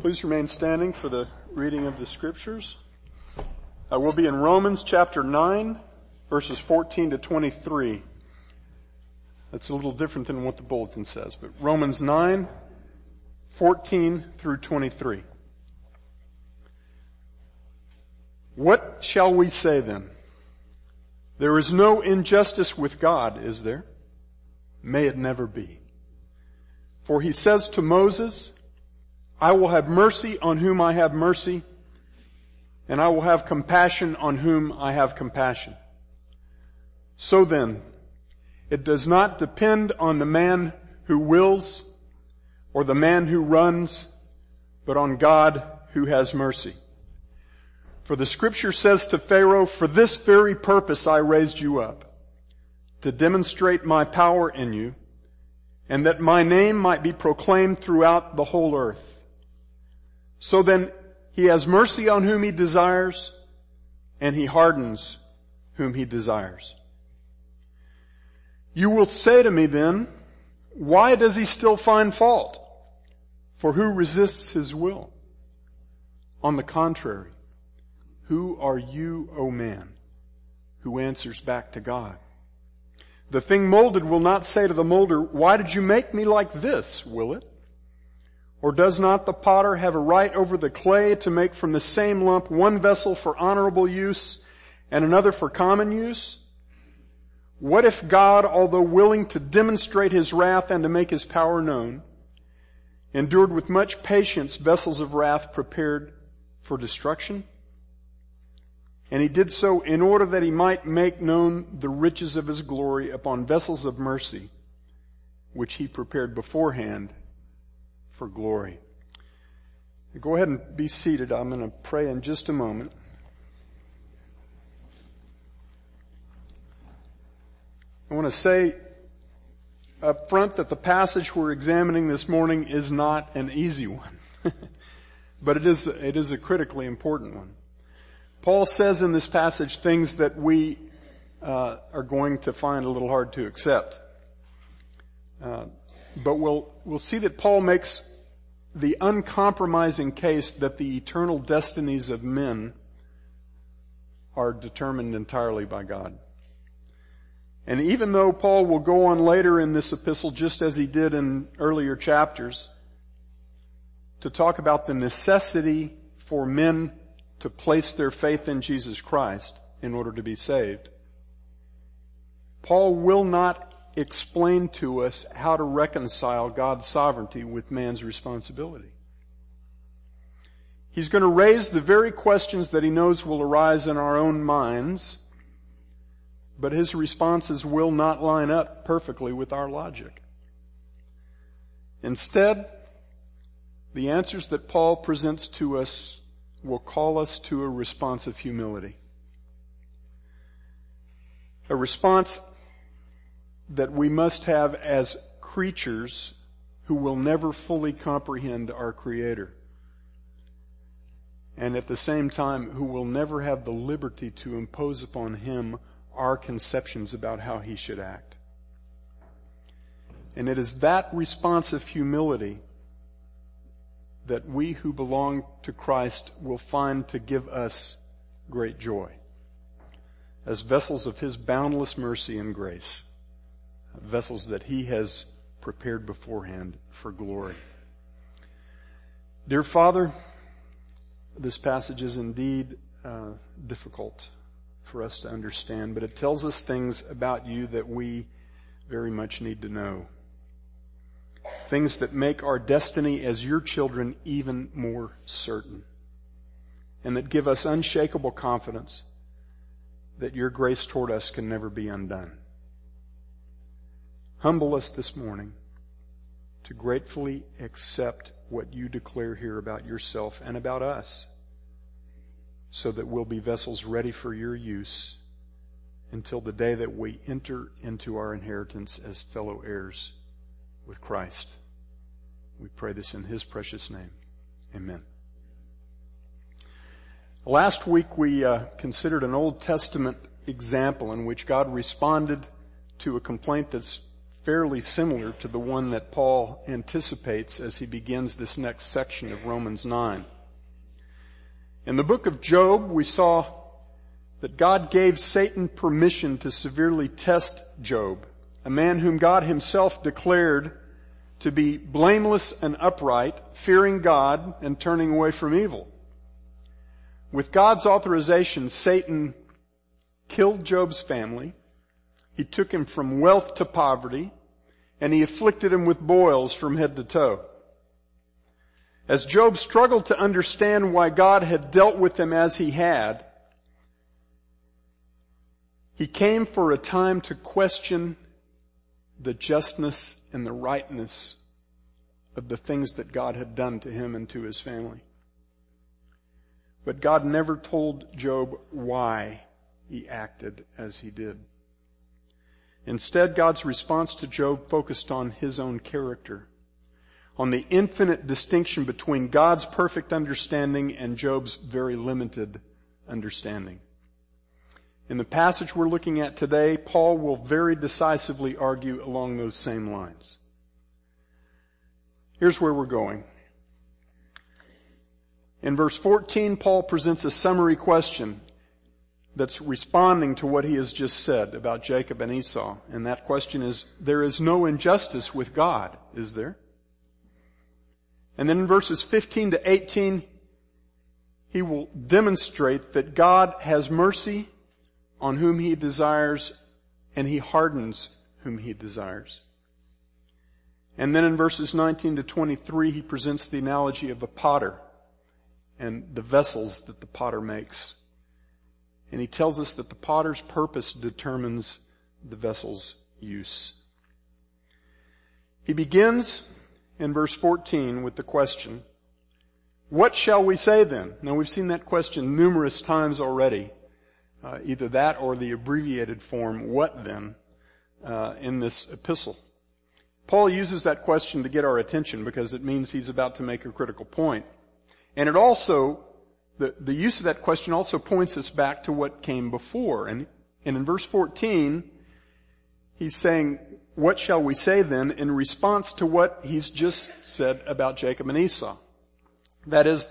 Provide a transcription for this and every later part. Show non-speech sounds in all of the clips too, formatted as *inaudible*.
Please remain standing for the reading of the scriptures. Uh, I will be in Romans chapter 9, verses 14 to 23. That's a little different than what the bulletin says, but Romans 9, 14 through 23. What shall we say then? There is no injustice with God, is there? May it never be. For he says to Moses, I will have mercy on whom I have mercy, and I will have compassion on whom I have compassion. So then, it does not depend on the man who wills or the man who runs, but on God who has mercy. For the scripture says to Pharaoh, for this very purpose I raised you up, to demonstrate my power in you, and that my name might be proclaimed throughout the whole earth. So then he has mercy on whom he desires and he hardens whom he desires. You will say to me then, why does he still find fault? For who resists his will? On the contrary, who are you, O man, who answers back to God? The thing molded will not say to the molder, why did you make me like this, will it? Or does not the potter have a right over the clay to make from the same lump one vessel for honorable use and another for common use? What if God, although willing to demonstrate his wrath and to make his power known, endured with much patience vessels of wrath prepared for destruction? And he did so in order that he might make known the riches of his glory upon vessels of mercy, which he prepared beforehand for glory. Go ahead and be seated. I'm going to pray in just a moment. I want to say up front that the passage we're examining this morning is not an easy one. *laughs* but it is, it is a critically important one. Paul says in this passage things that we uh, are going to find a little hard to accept. Uh, but we'll, we'll see that Paul makes the uncompromising case that the eternal destinies of men are determined entirely by God. And even though Paul will go on later in this epistle, just as he did in earlier chapters, to talk about the necessity for men to place their faith in Jesus Christ in order to be saved, Paul will not explain to us how to reconcile God's sovereignty with man's responsibility. He's going to raise the very questions that he knows will arise in our own minds, but his responses will not line up perfectly with our logic. Instead, the answers that Paul presents to us will call us to a response of humility. A response that we must have as creatures who will never fully comprehend our Creator. And at the same time, who will never have the liberty to impose upon Him our conceptions about how He should act. And it is that responsive humility that we who belong to Christ will find to give us great joy as vessels of His boundless mercy and grace vessels that he has prepared beforehand for glory. Dear Father, this passage is indeed uh, difficult for us to understand, but it tells us things about you that we very much need to know. Things that make our destiny as your children even more certain. And that give us unshakable confidence that your grace toward us can never be undone. Humble us this morning to gratefully accept what you declare here about yourself and about us so that we'll be vessels ready for your use until the day that we enter into our inheritance as fellow heirs with Christ. We pray this in His precious name. Amen. Last week we uh, considered an Old Testament example in which God responded to a complaint that's fairly similar to the one that Paul anticipates as he begins this next section of Romans 9. In the book of Job, we saw that God gave Satan permission to severely test Job, a man whom God himself declared to be blameless and upright, fearing God and turning away from evil. With God's authorization, Satan killed Job's family. He took him from wealth to poverty and he afflicted him with boils from head to toe. As Job struggled to understand why God had dealt with him as he had, he came for a time to question the justness and the rightness of the things that God had done to him and to his family. But God never told Job why he acted as he did. Instead, God's response to Job focused on his own character, on the infinite distinction between God's perfect understanding and Job's very limited understanding. In the passage we're looking at today, Paul will very decisively argue along those same lines. Here's where we're going. In verse 14, Paul presents a summary question that's responding to what he has just said about Jacob and Esau. And that question is, there is no injustice with God, is there? And then in verses 15 to 18, he will demonstrate that God has mercy on whom he desires and he hardens whom he desires. And then in verses 19 to 23, he presents the analogy of a potter and the vessels that the potter makes. And he tells us that the potter's purpose determines the vessel's use. He begins in verse 14 with the question, what shall we say then? Now we've seen that question numerous times already. Uh, either that or the abbreviated form, what then, uh, in this epistle. Paul uses that question to get our attention because it means he's about to make a critical point. And it also the, the use of that question also points us back to what came before. And, and in verse 14, he's saying, what shall we say then in response to what he's just said about Jacob and Esau? That is,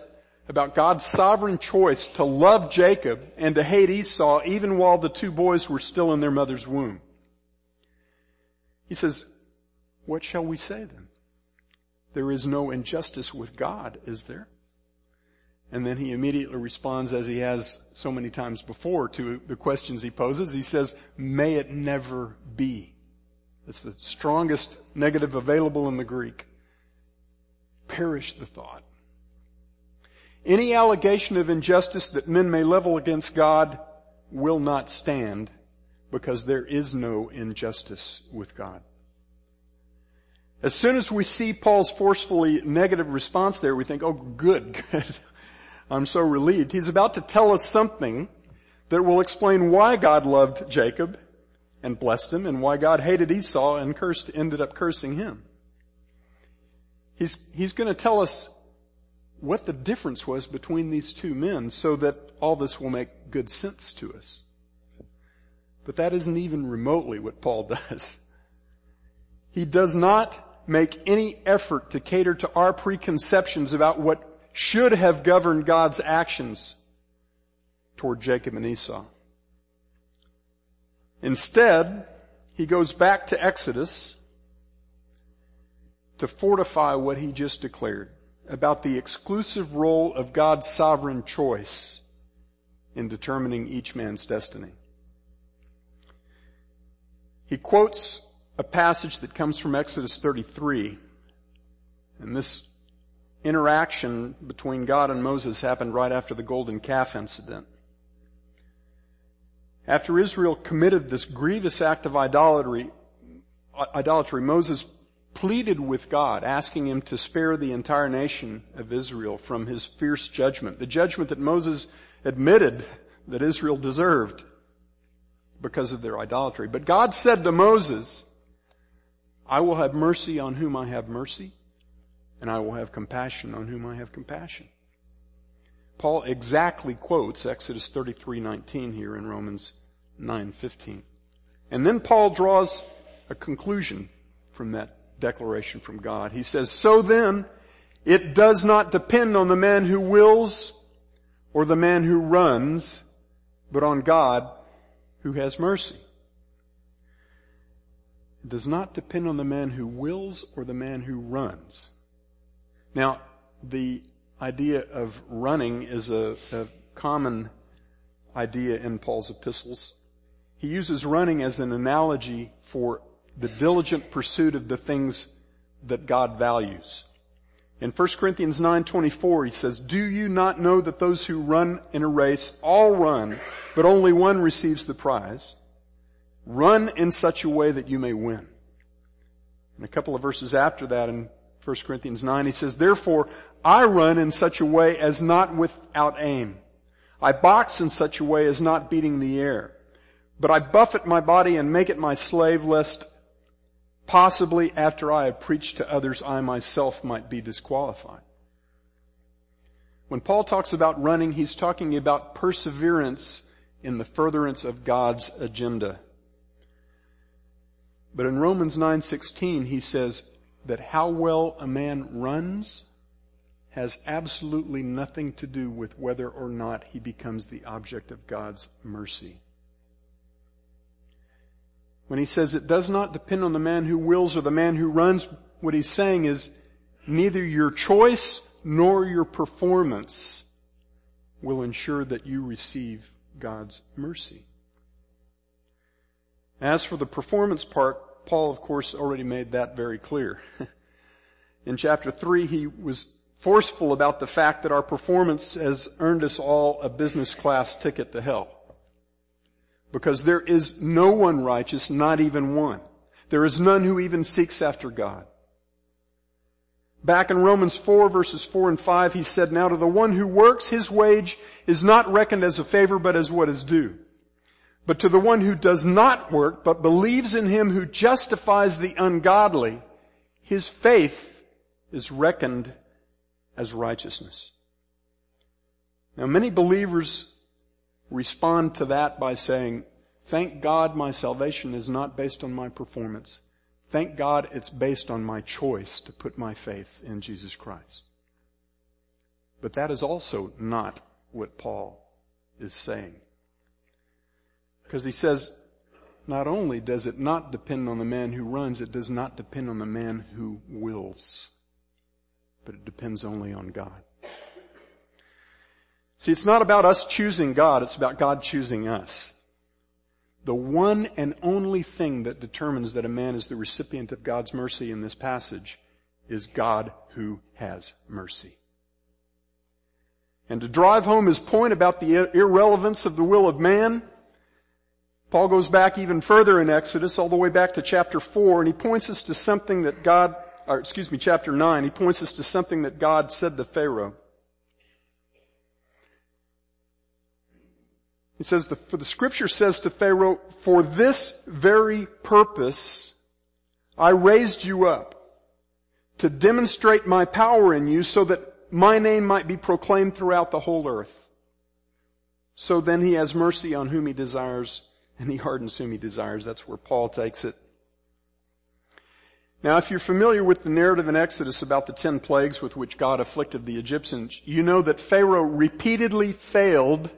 about God's sovereign choice to love Jacob and to hate Esau even while the two boys were still in their mother's womb. He says, what shall we say then? There is no injustice with God, is there? And then he immediately responds as he has so many times before to the questions he poses. He says, may it never be. That's the strongest negative available in the Greek. Perish the thought. Any allegation of injustice that men may level against God will not stand because there is no injustice with God. As soon as we see Paul's forcefully negative response there, we think, oh good, *laughs* good. I'm so relieved. He's about to tell us something that will explain why God loved Jacob and blessed him and why God hated Esau and cursed, ended up cursing him. He's, he's going to tell us what the difference was between these two men so that all this will make good sense to us. But that isn't even remotely what Paul *laughs* does. He does not make any effort to cater to our preconceptions about what should have governed God's actions toward Jacob and Esau. Instead, he goes back to Exodus to fortify what he just declared about the exclusive role of God's sovereign choice in determining each man's destiny. He quotes a passage that comes from Exodus 33, and this interaction between God and Moses happened right after the golden calf incident. After Israel committed this grievous act of idolatry, idolatry, Moses pleaded with God, asking him to spare the entire nation of Israel from his fierce judgment, the judgment that Moses admitted that Israel deserved because of their idolatry. But God said to Moses, I will have mercy on whom I have mercy, and I will have compassion on whom I have compassion. Paul exactly quotes Exodus 33:19 here in Romans 9:15. And then Paul draws a conclusion from that declaration from God. He says, so then, it does not depend on the man who wills or the man who runs, but on God who has mercy. It does not depend on the man who wills or the man who runs. Now, the idea of running is a, a common idea in Paul's epistles. He uses running as an analogy for the diligent pursuit of the things that God values. In 1 Corinthians 9:24 he says, "Do you not know that those who run in a race all run, but only one receives the prize? Run in such a way that you may win." And a couple of verses after that in 1 Corinthians 9 he says, "Therefore I run in such a way as not without aim. I box in such a way as not beating the air. But I buffet my body and make it my slave lest Possibly after I have preached to others, I myself might be disqualified. When Paul talks about running, he's talking about perseverance in the furtherance of God's agenda. But in Romans 9:16 he says that how well a man runs has absolutely nothing to do with whether or not he becomes the object of God's mercy. When he says it does not depend on the man who wills or the man who runs, what he's saying is neither your choice nor your performance will ensure that you receive God's mercy. As for the performance part, Paul of course already made that very clear. *laughs* In chapter 3 he was forceful about the fact that our performance has earned us all a business class ticket to hell. Because there is no one righteous, not even one. There is none who even seeks after God. Back in Romans 4 verses 4 and 5, he said, Now to the one who works, his wage is not reckoned as a favor, but as what is due. But to the one who does not work, but believes in him who justifies the ungodly, his faith is reckoned as righteousness. Now many believers respond to that by saying, thank God my salvation is not based on my performance. Thank God it's based on my choice to put my faith in Jesus Christ. But that is also not what Paul is saying. Because he says, not only does it not depend on the man who runs, it does not depend on the man who wills. But it depends only on God. See, it's not about us choosing God, it's about God choosing us. The one and only thing that determines that a man is the recipient of God's mercy in this passage is God who has mercy. And to drive home his point about the irrelevance of the will of man, Paul goes back even further in Exodus, all the way back to chapter 4, and he points us to something that God, or excuse me, chapter 9, he points us to something that God said to Pharaoh. He says, for the scripture says to Pharaoh, for this very purpose I raised you up to demonstrate my power in you so that my name might be proclaimed throughout the whole earth. So then he has mercy on whom he desires and he hardens whom he desires. That's where Paul takes it. Now if you're familiar with the narrative in Exodus about the ten plagues with which God afflicted the Egyptians, you know that Pharaoh repeatedly failed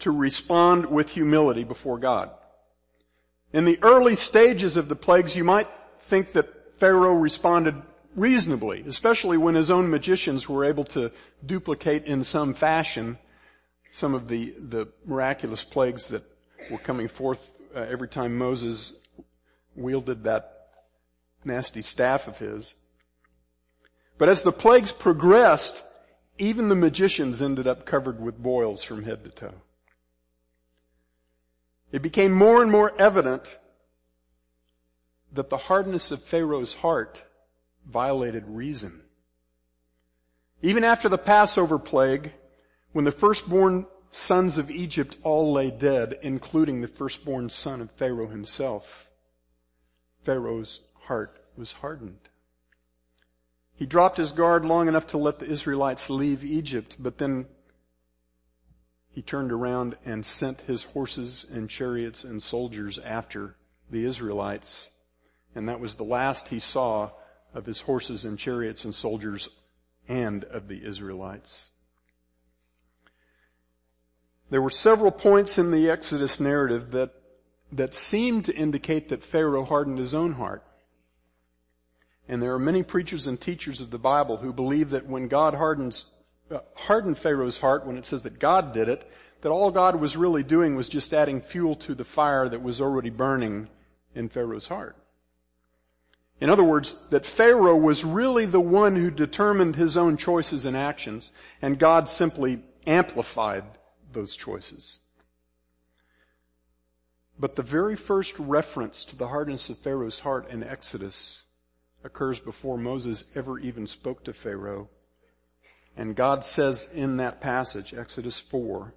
to respond with humility before God. In the early stages of the plagues, you might think that Pharaoh responded reasonably, especially when his own magicians were able to duplicate in some fashion some of the, the miraculous plagues that were coming forth uh, every time Moses wielded that nasty staff of his. But as the plagues progressed, even the magicians ended up covered with boils from head to toe. It became more and more evident that the hardness of Pharaoh's heart violated reason. Even after the Passover plague, when the firstborn sons of Egypt all lay dead, including the firstborn son of Pharaoh himself, Pharaoh's heart was hardened. He dropped his guard long enough to let the Israelites leave Egypt, but then he turned around and sent his horses and chariots and soldiers after the Israelites. And that was the last he saw of his horses and chariots and soldiers and of the Israelites. There were several points in the Exodus narrative that, that seemed to indicate that Pharaoh hardened his own heart. And there are many preachers and teachers of the Bible who believe that when God hardens, uh, hardened Pharaoh's heart, when it says that God did it, that all God was really doing was just adding fuel to the fire that was already burning in Pharaoh's heart. In other words, that Pharaoh was really the one who determined his own choices and actions, and God simply amplified those choices. But the very first reference to the hardness of Pharaoh's heart in Exodus occurs before Moses ever even spoke to Pharaoh. And God says in that passage, Exodus 4,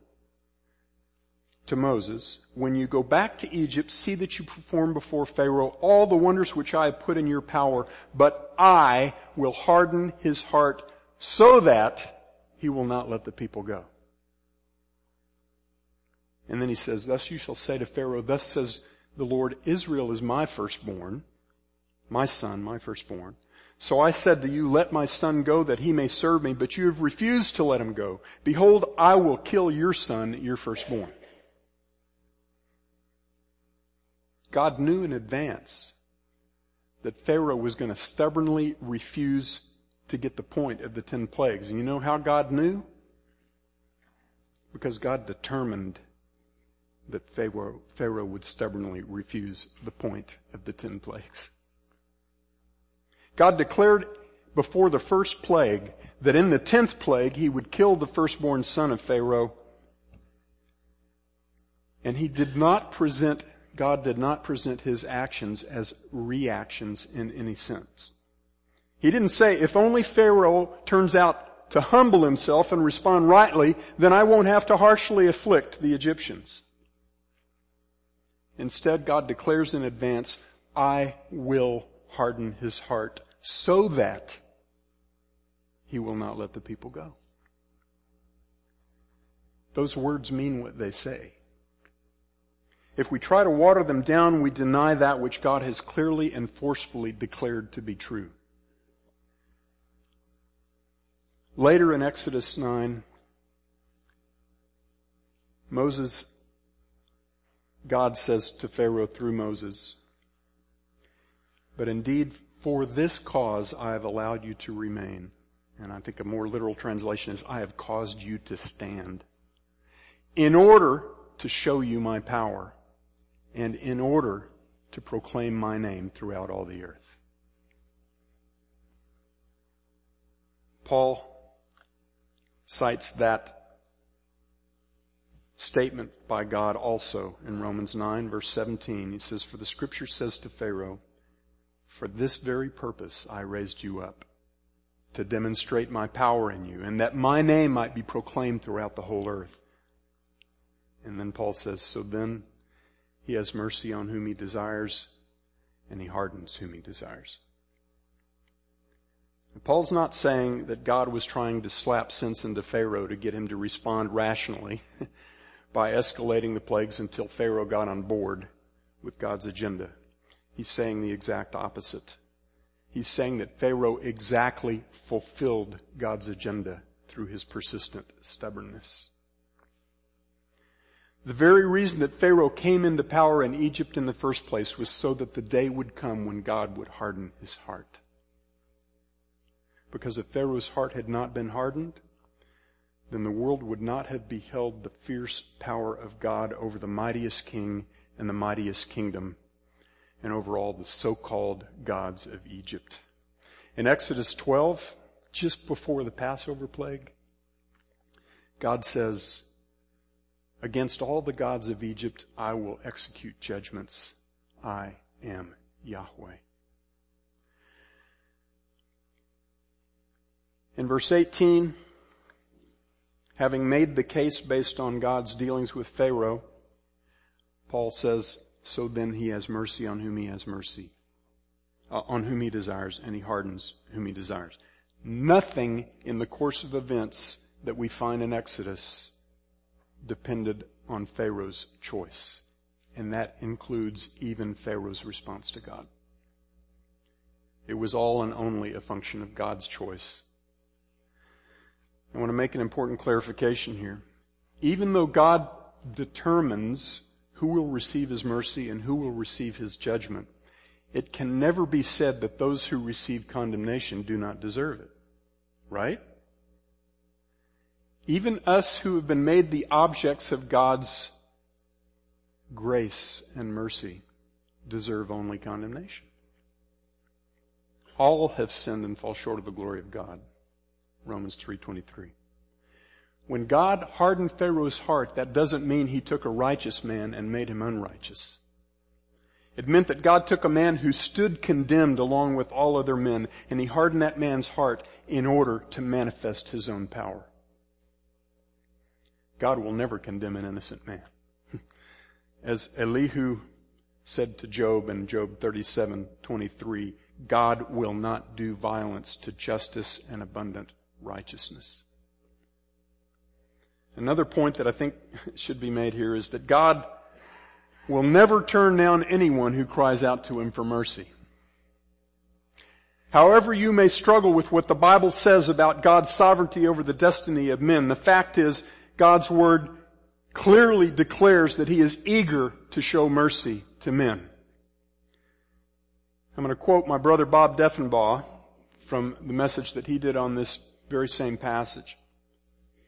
to Moses, when you go back to Egypt, see that you perform before Pharaoh all the wonders which I have put in your power, but I will harden his heart so that he will not let the people go. And then he says, thus you shall say to Pharaoh, thus says the Lord, Israel is my firstborn, my son, my firstborn. So I said to you, let my son go that he may serve me, but you have refused to let him go. Behold, I will kill your son, your firstborn. God knew in advance that Pharaoh was going to stubbornly refuse to get the point of the ten plagues. And you know how God knew? Because God determined that Pharaoh, Pharaoh would stubbornly refuse the point of the ten plagues. God declared before the first plague that in the tenth plague he would kill the firstborn son of Pharaoh. And he did not present God did not present his actions as reactions in any sense. He didn't say, if only Pharaoh turns out to humble himself and respond rightly, then I won't have to harshly afflict the Egyptians. Instead, God declares in advance, I will harden his heart so that he will not let the people go. Those words mean what they say. If we try to water them down, we deny that which God has clearly and forcefully declared to be true. Later in Exodus 9, Moses, God says to Pharaoh through Moses, but indeed for this cause I have allowed you to remain. And I think a more literal translation is, I have caused you to stand in order to show you my power and in order to proclaim my name throughout all the earth. Paul cites that statement by God also in Romans 9 verse 17. He says, for the scripture says to Pharaoh, for this very purpose I raised you up to demonstrate my power in you and that my name might be proclaimed throughout the whole earth. And then Paul says, so then he has mercy on whom he desires, and he hardens whom he desires. Paul's not saying that God was trying to slap sense into Pharaoh to get him to respond rationally *laughs* by escalating the plagues until Pharaoh got on board with God's agenda. He's saying the exact opposite. He's saying that Pharaoh exactly fulfilled God's agenda through his persistent stubbornness. The very reason that Pharaoh came into power in Egypt in the first place was so that the day would come when God would harden his heart. Because if Pharaoh's heart had not been hardened, then the world would not have beheld the fierce power of God over the mightiest king and the mightiest kingdom and over all the so-called gods of Egypt. In Exodus 12, just before the Passover plague, God says, Against all the gods of Egypt, I will execute judgments. I am Yahweh. In verse 18, having made the case based on God's dealings with Pharaoh, Paul says, so then he has mercy on whom he has mercy, uh, on whom he desires, and he hardens whom he desires. Nothing in the course of events that we find in Exodus depended on Pharaoh's choice. And that includes even Pharaoh's response to God. It was all and only a function of God's choice. I want to make an important clarification here. Even though God determines who will receive His mercy and who will receive His judgment, it can never be said that those who receive condemnation do not deserve it. Right? Even us who have been made the objects of God's grace and mercy deserve only condemnation. All have sinned and fall short of the glory of God. Romans 3.23. When God hardened Pharaoh's heart, that doesn't mean he took a righteous man and made him unrighteous. It meant that God took a man who stood condemned along with all other men, and he hardened that man's heart in order to manifest his own power. God will never condemn an innocent man. *laughs* As Elihu said to Job in Job 37:23, God will not do violence to justice and abundant righteousness. Another point that I think should be made here is that God will never turn down anyone who cries out to Him for mercy. However you may struggle with what the Bible says about God's sovereignty over the destiny of men, the fact is God's Word clearly declares that He is eager to show mercy to men. I'm going to quote my brother Bob Deffinbaugh from the message that he did on this very same passage.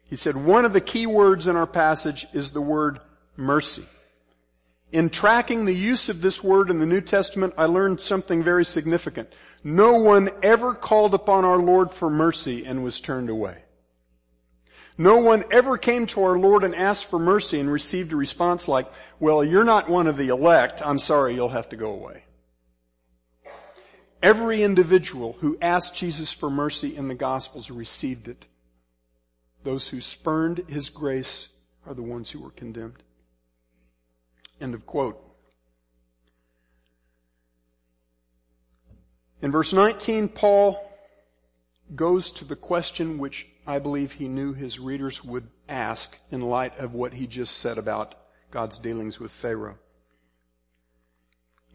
He said, one of the key words in our passage is the word mercy. In tracking the use of this word in the New Testament, I learned something very significant. No one ever called upon our Lord for mercy and was turned away. No one ever came to our Lord and asked for mercy and received a response like, well, you're not one of the elect. I'm sorry, you'll have to go away. Every individual who asked Jesus for mercy in the Gospels received it. Those who spurned His grace are the ones who were condemned. End of quote. In verse 19, Paul goes to the question which I believe he knew his readers would ask in light of what he just said about God's dealings with Pharaoh.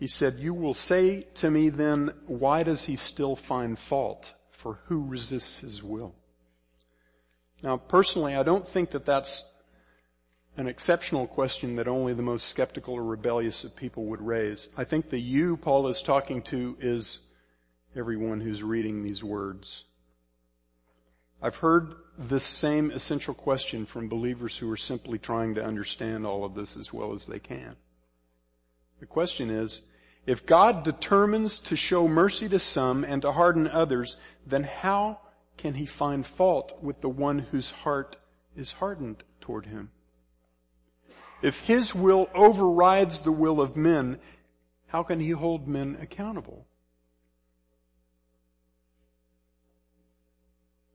He said, you will say to me then, why does he still find fault? For who resists his will? Now personally, I don't think that that's an exceptional question that only the most skeptical or rebellious of people would raise. I think the you Paul is talking to is everyone who's reading these words. I've heard this same essential question from believers who are simply trying to understand all of this as well as they can. The question is, if God determines to show mercy to some and to harden others, then how can he find fault with the one whose heart is hardened toward him? If his will overrides the will of men, how can he hold men accountable?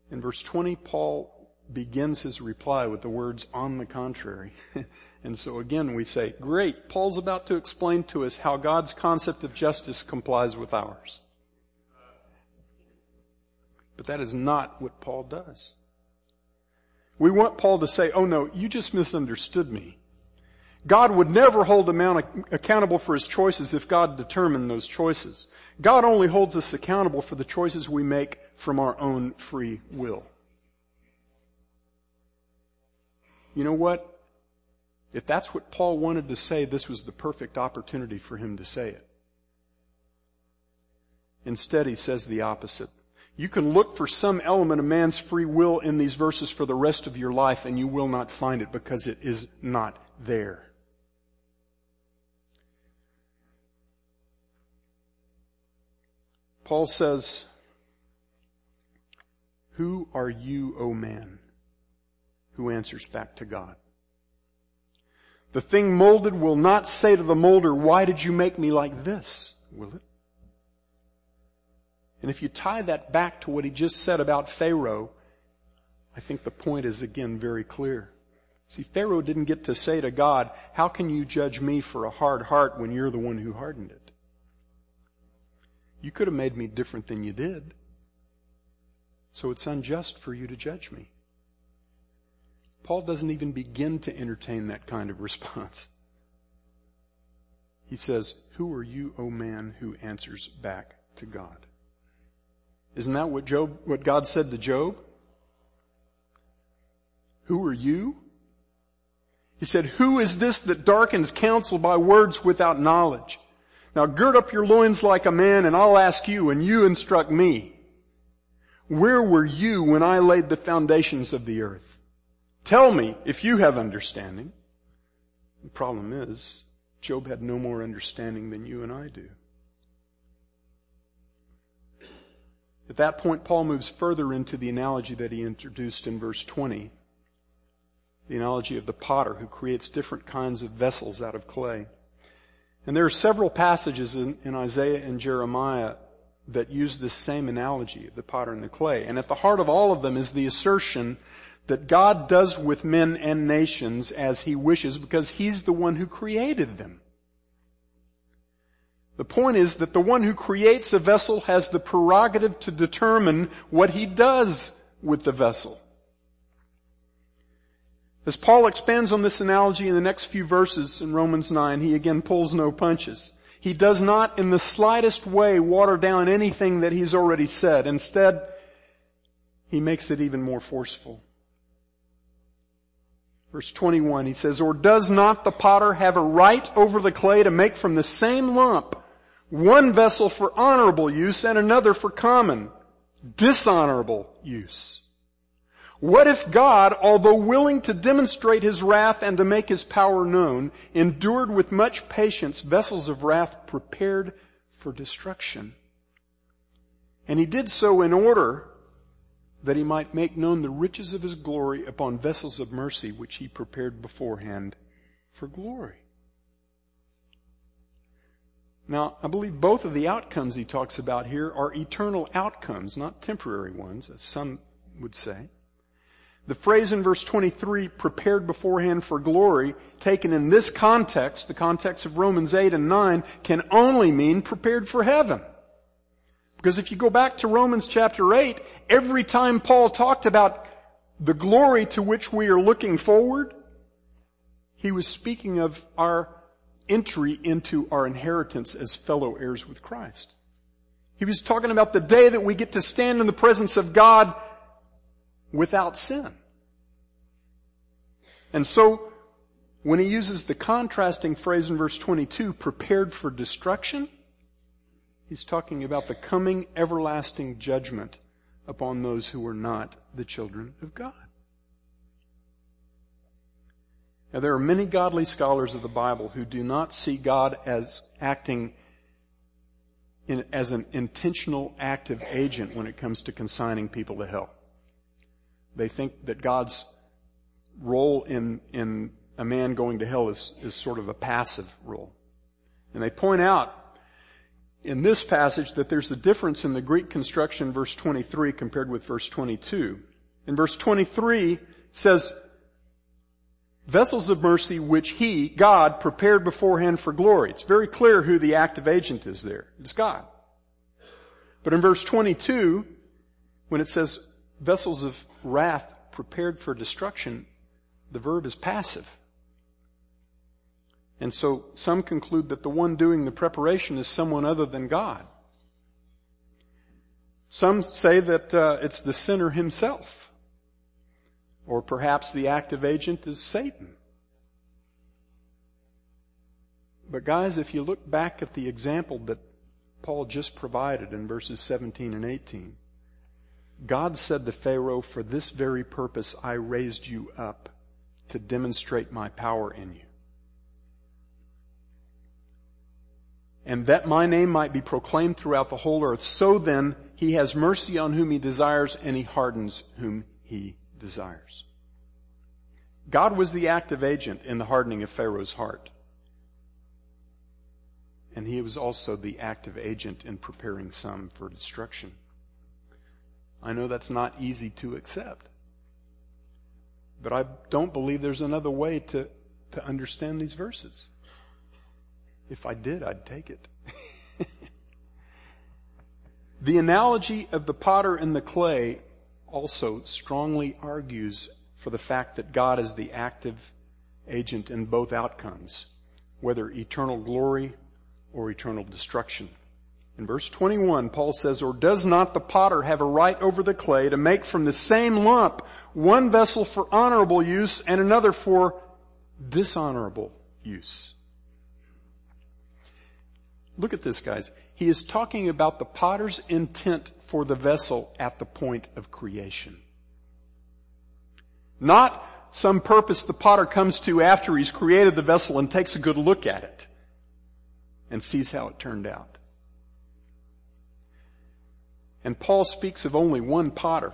In verse 20, Paul begins his reply with the words, on the contrary. *laughs* and so again we say, great, Paul's about to explain to us how God's concept of justice complies with ours. But that is not what Paul does. We want Paul to say, oh no, you just misunderstood me. God would never hold a man accountable for his choices if God determined those choices. God only holds us accountable for the choices we make from our own free will. You know what? If that's what Paul wanted to say, this was the perfect opportunity for him to say it. Instead, he says the opposite. You can look for some element of man's free will in these verses for the rest of your life and you will not find it because it is not there. Paul says, Who are you, O man, who answers back to God? The thing molded will not say to the molder, why did you make me like this? Will it? And if you tie that back to what he just said about Pharaoh, I think the point is again very clear. See, Pharaoh didn't get to say to God, how can you judge me for a hard heart when you're the one who hardened it? You could have made me different than you did. So it's unjust for you to judge me. Paul doesn't even begin to entertain that kind of response. He says, who are you, O man, who answers back to God? Isn't that what Job, what God said to Job? Who are you? He said, who is this that darkens counsel by words without knowledge? Now gird up your loins like a man and I'll ask you and you instruct me. Where were you when I laid the foundations of the earth? Tell me if you have understanding. The problem is, Job had no more understanding than you and I do. At that point, Paul moves further into the analogy that he introduced in verse 20. The analogy of the potter who creates different kinds of vessels out of clay. And there are several passages in, in Isaiah and Jeremiah that use this same analogy of the potter and the clay. And at the heart of all of them is the assertion that God does with men and nations as he wishes because he's the one who created them. The point is that the one who creates a vessel has the prerogative to determine what he does with the vessel. As Paul expands on this analogy in the next few verses in Romans 9, he again pulls no punches. He does not in the slightest way water down anything that he's already said. Instead, he makes it even more forceful. Verse 21, he says, Or does not the potter have a right over the clay to make from the same lump one vessel for honorable use and another for common, dishonorable use. What if God, although willing to demonstrate his wrath and to make his power known, endured with much patience vessels of wrath prepared for destruction? And he did so in order that he might make known the riches of his glory upon vessels of mercy which he prepared beforehand for glory. Now, I believe both of the outcomes he talks about here are eternal outcomes, not temporary ones, as some would say. The phrase in verse 23, prepared beforehand for glory, taken in this context, the context of Romans 8 and 9, can only mean prepared for heaven. Because if you go back to Romans chapter 8, every time Paul talked about the glory to which we are looking forward, he was speaking of our entry into our inheritance as fellow heirs with Christ. He was talking about the day that we get to stand in the presence of God without sin. And so, when he uses the contrasting phrase in verse 22, prepared for destruction, he's talking about the coming everlasting judgment upon those who are not the children of God. Now there are many godly scholars of the Bible who do not see God as acting in, as an intentional active agent when it comes to consigning people to hell. They think that God's role in, in a man going to hell is, is sort of a passive role. And they point out in this passage that there's a difference in the Greek construction verse 23 compared with verse 22. In verse 23 says, vessels of mercy which he, God, prepared beforehand for glory. It's very clear who the active agent is there. It's God. But in verse 22, when it says vessels of wrath prepared for destruction, the verb is passive. And so some conclude that the one doing the preparation is someone other than God. Some say that uh, it's the sinner himself. Or perhaps the active agent is Satan. But guys, if you look back at the example that Paul just provided in verses 17 and 18, God said to Pharaoh, for this very purpose I raised you up to demonstrate my power in you. And that my name might be proclaimed throughout the whole earth. So then, he has mercy on whom he desires and he hardens whom he desires. God was the active agent in the hardening of Pharaoh's heart. And he was also the active agent in preparing some for destruction. I know that's not easy to accept. But I don't believe there's another way to, to understand these verses. If I did, I'd take it. *laughs* the analogy of the potter and the clay also strongly argues for the fact that God is the active agent in both outcomes, whether eternal glory or eternal destruction In verse 21, Paul says, or does not the potter have a right over the clay to make from the same lump one vessel for honorable use and another for dishonorable use? Look at this guys. He is talking about the potter's intent for the vessel at the point of creation. Not some purpose the potter comes to after he's created the vessel and takes a good look at it and sees how it turned out. And Paul speaks of only one potter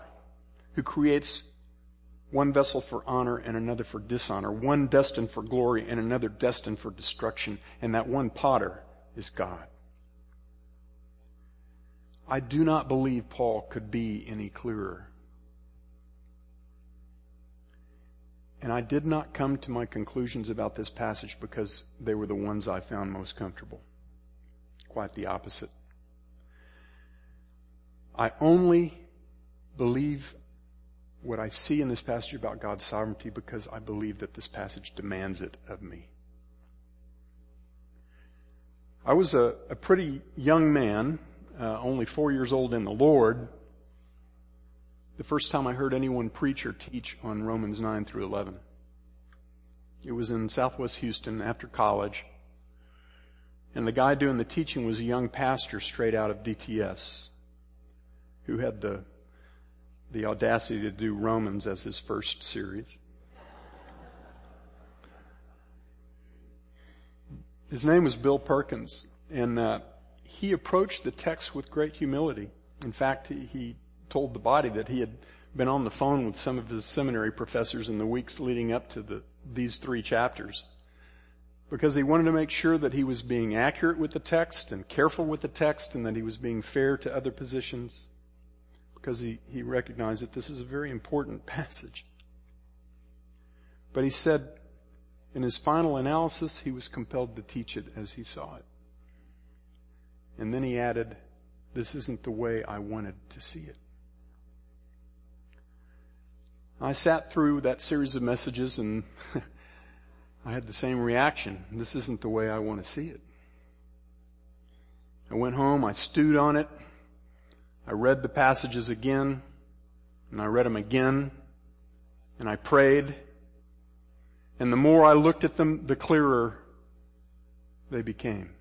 who creates one vessel for honor and another for dishonor, one destined for glory and another destined for destruction, and that one potter is God. I do not believe Paul could be any clearer. And I did not come to my conclusions about this passage because they were the ones I found most comfortable. Quite the opposite. I only believe what I see in this passage about God's sovereignty because I believe that this passage demands it of me. I was a, a pretty young man, uh, only four years old in the Lord, the first time I heard anyone preach or teach on Romans 9 through 11. It was in southwest Houston after college. And the guy doing the teaching was a young pastor straight out of DTS who had the, the audacity to do Romans as his first series. His name was Bill Perkins, and uh, he approached the text with great humility. In fact, he, he told the body that he had been on the phone with some of his seminary professors in the weeks leading up to the, these three chapters because he wanted to make sure that he was being accurate with the text and careful with the text and that he was being fair to other positions because he, he recognized that this is a very important *laughs* passage. But he said in his final analysis, he was compelled to teach it as he saw it. And then he added, this isn't the way I wanted to see it. I sat through that series of messages and *laughs* I had the same reaction. This isn't the way I want to see it. I went home, I stewed on it, I read the passages again, and I read them again, and I prayed, and the more I looked at them, the clearer they became.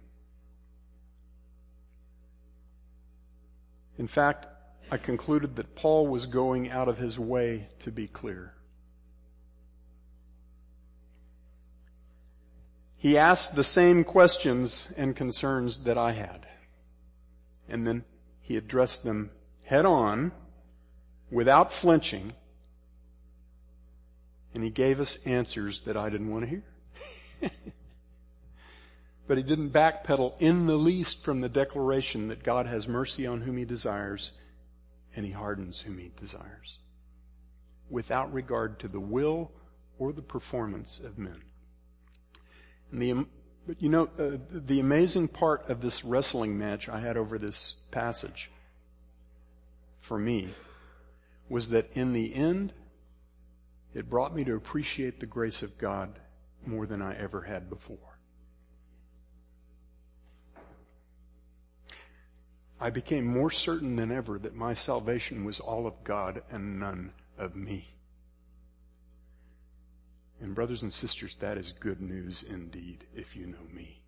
In fact, I concluded that Paul was going out of his way to be clear. He asked the same questions and concerns that I had. And then he addressed them head on, without flinching, and he gave us answers that I didn't want to hear. *laughs* but he didn't backpedal in the least from the declaration that God has mercy on whom he desires and he hardens whom he desires without regard to the will or the performance of men. And the, but you know, uh, the amazing part of this wrestling match I had over this passage for me was that in the end, it brought me to appreciate the grace of God more than I ever had before. I became more certain than ever that my salvation was all of God and none of me. And brothers and sisters, that is good news indeed if you know me.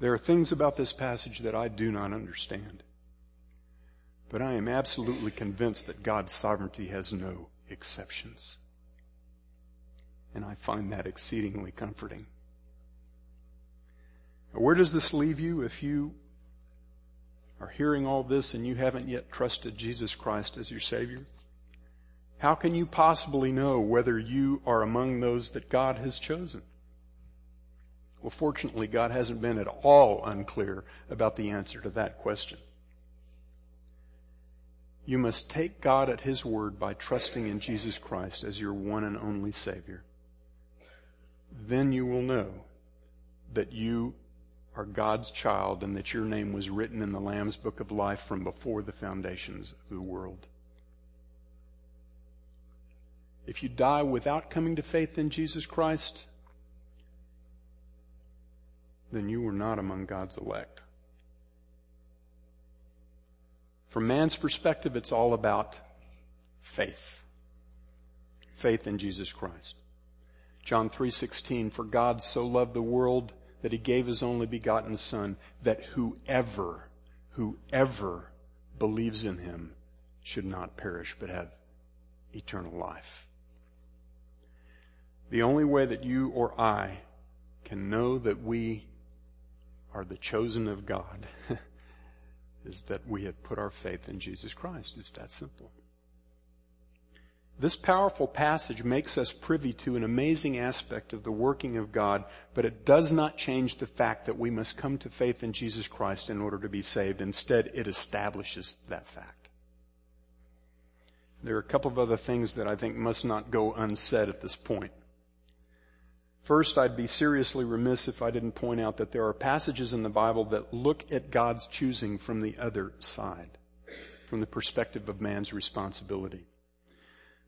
There are things about this passage that I do not understand. But I am absolutely convinced that God's sovereignty has no exceptions. And I find that exceedingly comforting. Where does this leave you if you are hearing all this and you haven't yet trusted Jesus Christ as your Savior? How can you possibly know whether you are among those that God has chosen? Well, fortunately, God hasn't been at all unclear about the answer to that question. You must take God at His word by trusting in Jesus Christ as your one and only Savior. Then you will know that you are God's child and that your name was written in the Lamb's book of life from before the foundations of the world. If you die without coming to faith in Jesus Christ, then you were not among God's elect. From man's perspective, it's all about faith. Faith in Jesus Christ. John 3:16 for God so loved the world that he gave his only begotten son that whoever whoever believes in him should not perish but have eternal life. The only way that you or I can know that we are the chosen of God *laughs* is that we have put our faith in Jesus Christ. It's that simple. This powerful passage makes us privy to an amazing aspect of the working of God, but it does not change the fact that we must come to faith in Jesus Christ in order to be saved. Instead, it establishes that fact. There are a couple of other things that I think must not go unsaid at this point. First, I'd be seriously remiss if I didn't point out that there are passages in the Bible that look at God's choosing from the other side, from the perspective of man's responsibility.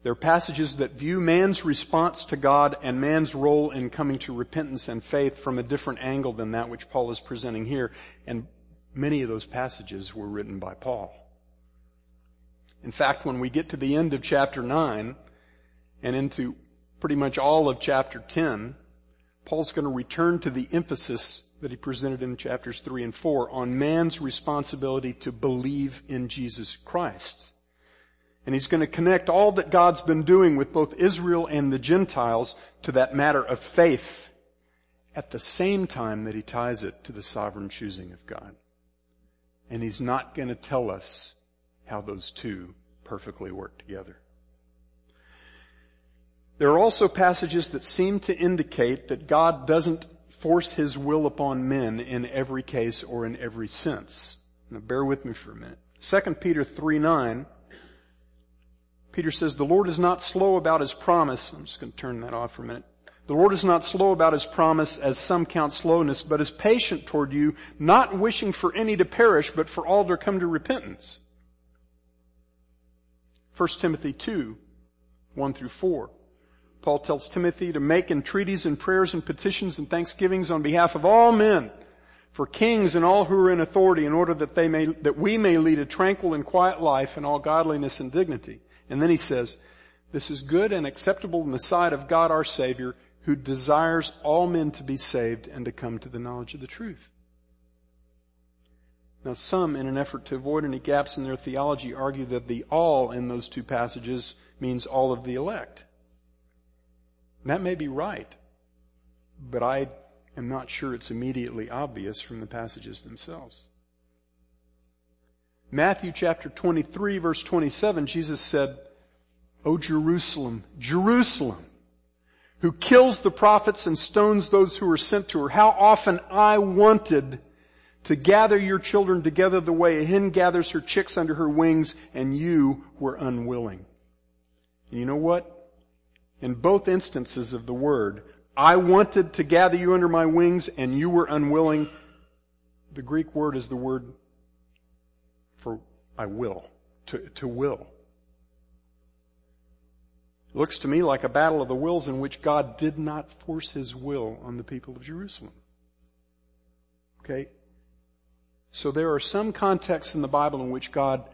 There are passages that view man's response to God and man's role in coming to repentance and faith from a different angle than that which Paul is presenting here, and many of those passages were written by Paul. In fact, when we get to the end of chapter 9 and into pretty much all of chapter 10, Paul's going to return to the emphasis that he presented in chapters 3 and 4 on man's responsibility to believe in Jesus Christ. And he's going to connect all that God's been doing with both Israel and the Gentiles to that matter of faith at the same time that he ties it to the sovereign choosing of God. And he's not going to tell us how those two perfectly work together. There are also passages that seem to indicate that God doesn't force his will upon men in every case or in every sense. Now bear with me for a minute. 2 Peter 3 9, Peter says, the Lord is not slow about his promise. I'm just going to turn that off for a minute. The Lord is not slow about his promise as some count slowness, but is patient toward you, not wishing for any to perish, but for all to come to repentance. 1 Timothy 2, 1 through 4. Paul tells Timothy to make entreaties and prayers and petitions and thanksgivings on behalf of all men, for kings and all who are in authority in order that they may, that we may lead a tranquil and quiet life in all godliness and dignity. And then he says, this is good and acceptable in the sight of God our Savior, who desires all men to be saved and to come to the knowledge of the truth. Now some, in an effort to avoid any gaps in their theology, argue that the all in those two passages means all of the elect. That may be right, but I am not sure it's immediately obvious from the passages themselves. Matthew chapter 23 verse 27, Jesus said, O Jerusalem, Jerusalem, who kills the prophets and stones those who are sent to her, how often I wanted to gather your children together the way a hen gathers her chicks under her wings and you were unwilling. And you know what? In both instances of the word, I wanted to gather you under my wings and you were unwilling. The Greek word is the word for I will, to, to will. It looks to me like a battle of the wills in which God did not force his will on the people of Jerusalem. Okay? So there are some contexts in the Bible in which God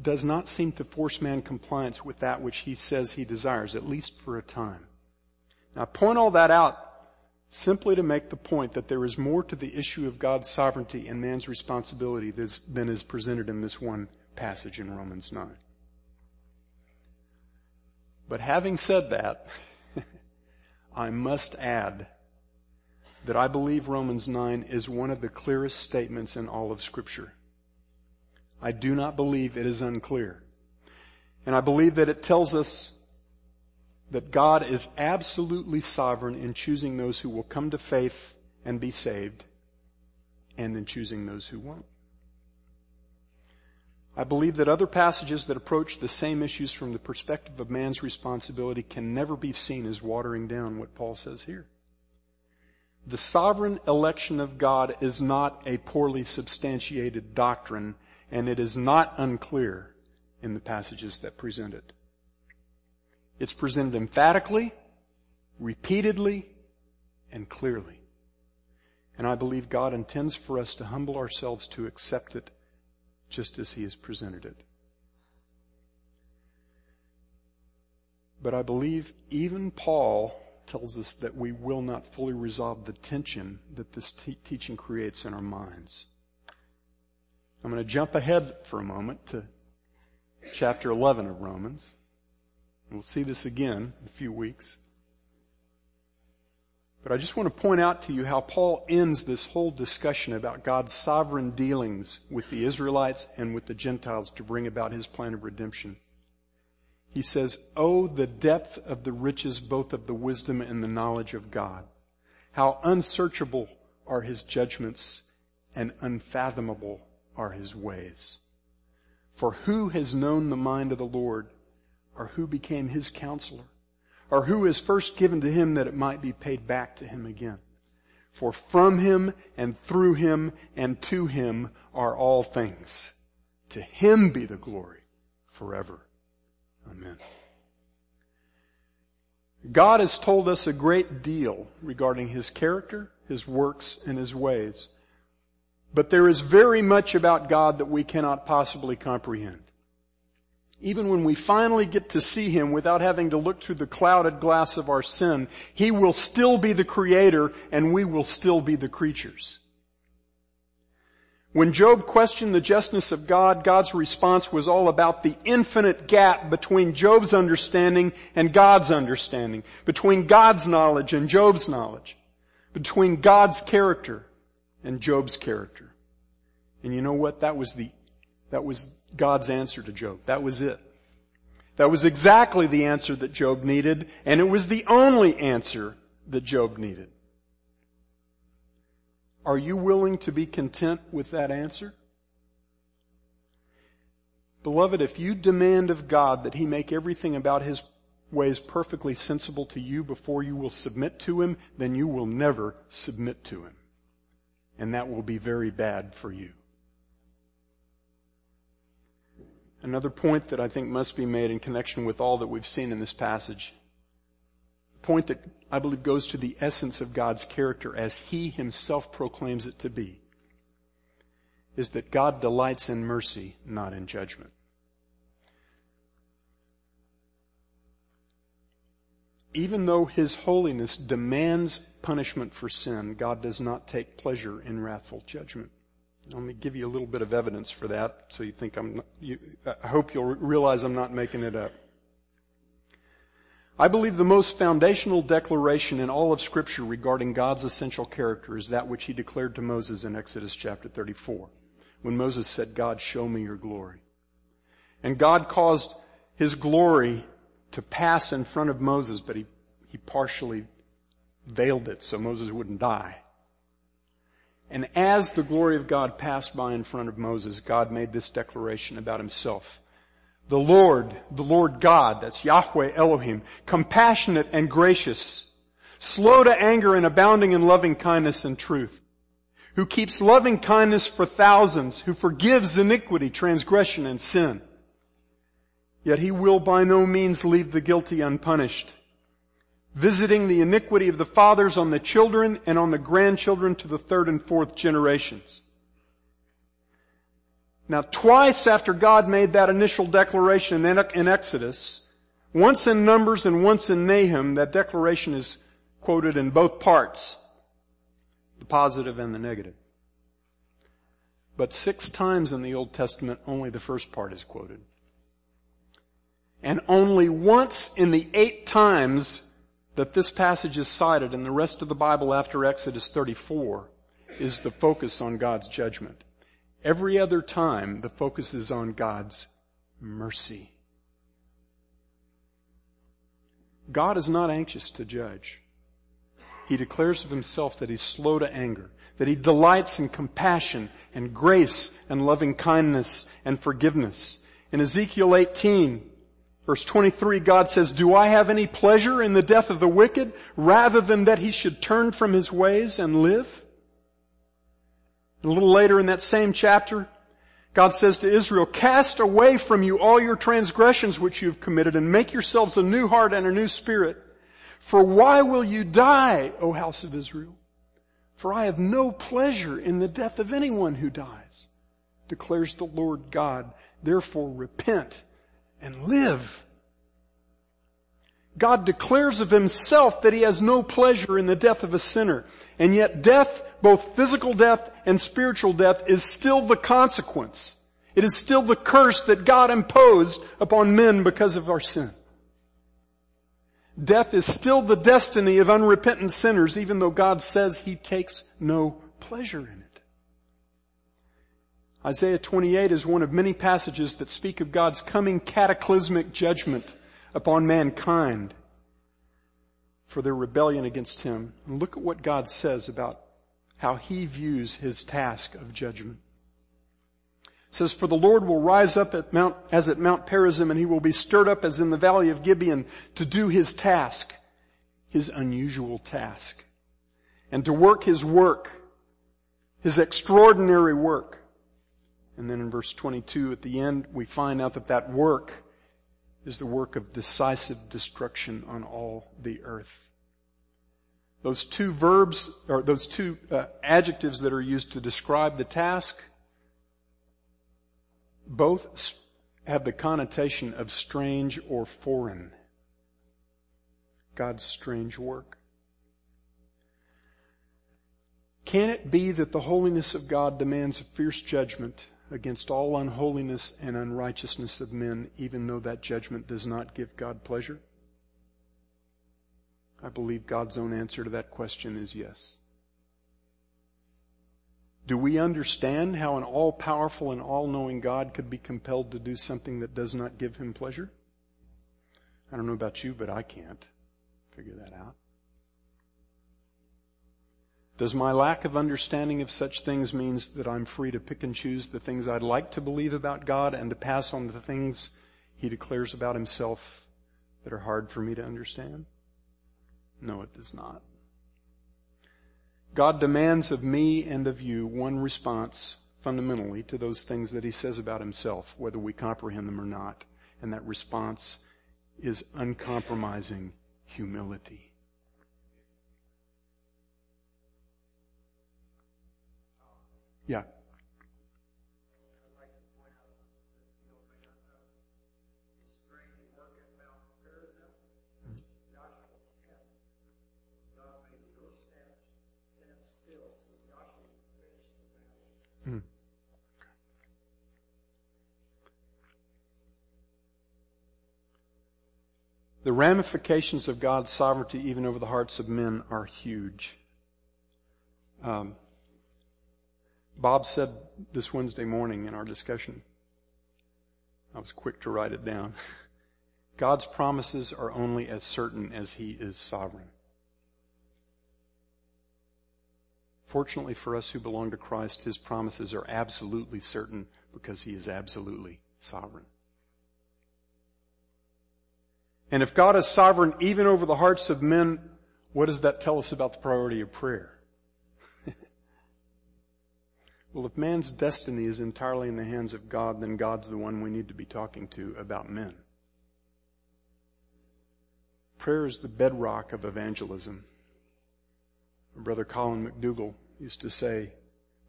does not seem to force man compliance with that which he says he desires, at least for a time. Now I point all that out simply to make the point that there is more to the issue of God's sovereignty and man's responsibility than is presented in this one passage in Romans 9. But having said that, *laughs* I must add that I believe Romans 9 is one of the clearest statements in all of scripture. I do not believe it is unclear. And I believe that it tells us that God is absolutely sovereign in choosing those who will come to faith and be saved and in choosing those who won't. I believe that other passages that approach the same issues from the perspective of man's responsibility can never be seen as watering down what Paul says here. The sovereign election of God is not a poorly substantiated doctrine and it is not unclear in the passages that present it. It's presented emphatically, repeatedly, and clearly. And I believe God intends for us to humble ourselves to accept it just as He has presented it. But I believe even Paul tells us that we will not fully resolve the tension that this te- teaching creates in our minds. I'm going to jump ahead for a moment to chapter 11 of Romans. We'll see this again in a few weeks. But I just want to point out to you how Paul ends this whole discussion about God's sovereign dealings with the Israelites and with the Gentiles to bring about his plan of redemption. He says, Oh, the depth of the riches both of the wisdom and the knowledge of God. How unsearchable are his judgments and unfathomable are his ways. For who has known the mind of the Lord or who became his counselor? or who is first given to him that it might be paid back to him again. For from him and through him and to him are all things. To him be the glory forever. Amen. God has told us a great deal regarding his character, his works, and his ways. But there is very much about God that we cannot possibly comprehend even when we finally get to see Him without having to look through the clouded glass of our sin, He will still be the Creator and we will still be the creatures. When Job questioned the justness of God, God's response was all about the infinite gap between Job's understanding and God's understanding, between God's knowledge and Job's knowledge, between God's character and Job's character. And you know what? That was the, that was God's answer to Job. That was it. That was exactly the answer that Job needed, and it was the only answer that Job needed. Are you willing to be content with that answer? Beloved, if you demand of God that He make everything about His ways perfectly sensible to you before you will submit to Him, then you will never submit to Him. And that will be very bad for you. Another point that I think must be made in connection with all that we've seen in this passage. A point that I believe goes to the essence of God's character as He Himself proclaims it to be. Is that God delights in mercy, not in judgment. Even though His holiness demands punishment for sin, God does not take pleasure in wrathful judgment. Let me give you a little bit of evidence for that so you think I'm, you, I hope you'll realize I'm not making it up. I believe the most foundational declaration in all of scripture regarding God's essential character is that which he declared to Moses in Exodus chapter 34. When Moses said, God, show me your glory. And God caused his glory to pass in front of Moses, but he, he partially veiled it so Moses wouldn't die. And as the glory of God passed by in front of Moses, God made this declaration about himself. The Lord, the Lord God, that's Yahweh Elohim, compassionate and gracious, slow to anger and abounding in loving kindness and truth, who keeps loving kindness for thousands, who forgives iniquity, transgression, and sin. Yet he will by no means leave the guilty unpunished visiting the iniquity of the fathers on the children and on the grandchildren to the third and fourth generations. Now twice after God made that initial declaration in Exodus, once in Numbers and once in Nahum, that declaration is quoted in both parts, the positive and the negative. But six times in the Old Testament, only the first part is quoted. And only once in the eight times that this passage is cited in the rest of the Bible after Exodus 34 is the focus on God's judgment. Every other time, the focus is on God's mercy. God is not anxious to judge. He declares of himself that he's slow to anger, that he delights in compassion and grace and loving kindness and forgiveness. In Ezekiel 18, Verse 23, God says, Do I have any pleasure in the death of the wicked rather than that he should turn from his ways and live? a little later in that same chapter, God says to Israel, Cast away from you all your transgressions which you have committed and make yourselves a new heart and a new spirit. For why will you die, O house of Israel? For I have no pleasure in the death of anyone who dies, declares the Lord God. Therefore repent and live. God declares of himself that he has no pleasure in the death of a sinner. And yet death, both physical death and spiritual death, is still the consequence. It is still the curse that God imposed upon men because of our sin. Death is still the destiny of unrepentant sinners, even though God says he takes no pleasure in it. Isaiah 28 is one of many passages that speak of God's coming cataclysmic judgment upon mankind for their rebellion against him. And look at what God says about how he views his task of judgment. It says, for the Lord will rise up at Mount, as at Mount Perazim and he will be stirred up as in the valley of Gibeon to do his task, his unusual task, and to work his work, his extraordinary work. And then in verse 22 at the end, we find out that that work is the work of decisive destruction on all the earth. Those two verbs, or those two uh, adjectives that are used to describe the task, both have the connotation of strange or foreign. God's strange work. Can it be that the holiness of God demands a fierce judgment against all unholiness and unrighteousness of men, even though that judgment does not give God pleasure? I believe God's own answer to that question is yes. Do we understand how an all-powerful and all-knowing God could be compelled to do something that does not give him pleasure? I don't know about you, but I can't figure that out. Does my lack of understanding of such things means that I'm free to pick and choose the things I'd like to believe about God and to pass on the things He declares about Himself that are hard for me to understand? No, it does not. God demands of me and of you one response fundamentally to those things that He says about Himself, whether we comprehend them or not. And that response is uncompromising humility. Yeah. Hmm. The ramifications of God's sovereignty even over the hearts of men are huge. Um, Bob said this Wednesday morning in our discussion, I was quick to write it down. *laughs* God's promises are only as certain as He is sovereign. Fortunately for us who belong to Christ, His promises are absolutely certain because He is absolutely sovereign. And if God is sovereign even over the hearts of men, what does that tell us about the priority of prayer? Well, if man's destiny is entirely in the hands of God, then God's the one we need to be talking to about men. Prayer is the bedrock of evangelism. Brother Colin McDougall used to say,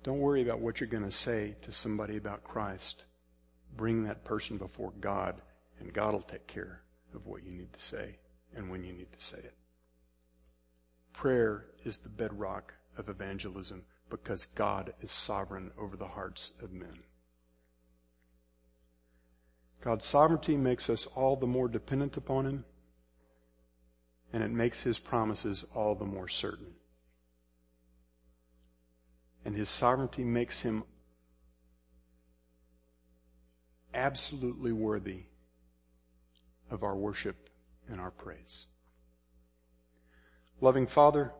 don't worry about what you're going to say to somebody about Christ. Bring that person before God, and God will take care of what you need to say and when you need to say it. Prayer is the bedrock of evangelism because God is sovereign over the hearts of men. God's sovereignty makes us all the more dependent upon Him, and it makes His promises all the more certain. And His sovereignty makes Him absolutely worthy of our worship and our praise. Loving Father,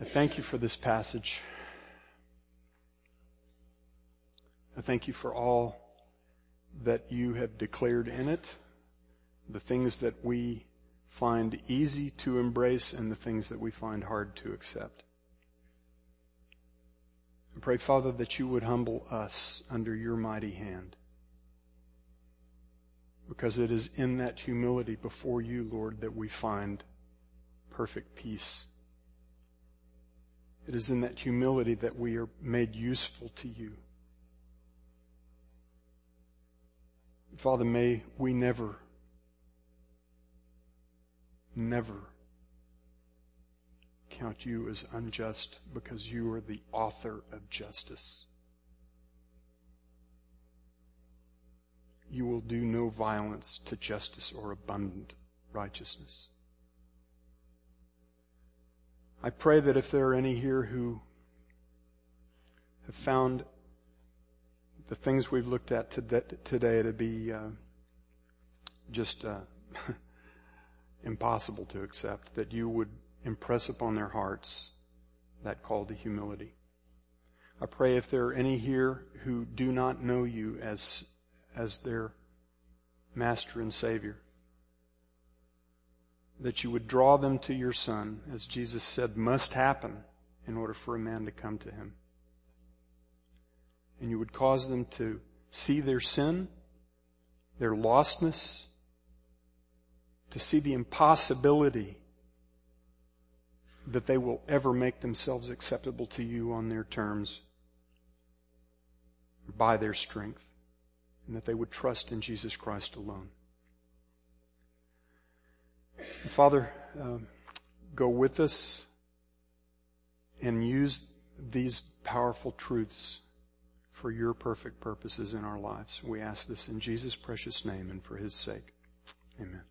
I thank you for this passage. I thank you for all that you have declared in it, the things that we find easy to embrace and the things that we find hard to accept. I pray, Father, that you would humble us under your mighty hand. Because it is in that humility before you, Lord, that we find perfect peace It is in that humility that we are made useful to you. Father, may we never, never count you as unjust because you are the author of justice. You will do no violence to justice or abundant righteousness. I pray that if there are any here who have found the things we've looked at today to be uh, just uh, *laughs* impossible to accept, that you would impress upon their hearts that call to humility. I pray if there are any here who do not know you as, as their master and savior, that you would draw them to your son, as Jesus said must happen in order for a man to come to him. And you would cause them to see their sin, their lostness, to see the impossibility that they will ever make themselves acceptable to you on their terms, by their strength, and that they would trust in Jesus Christ alone. Father, um, go with us and use these powerful truths for your perfect purposes in our lives. We ask this in Jesus' precious name and for his sake. Amen.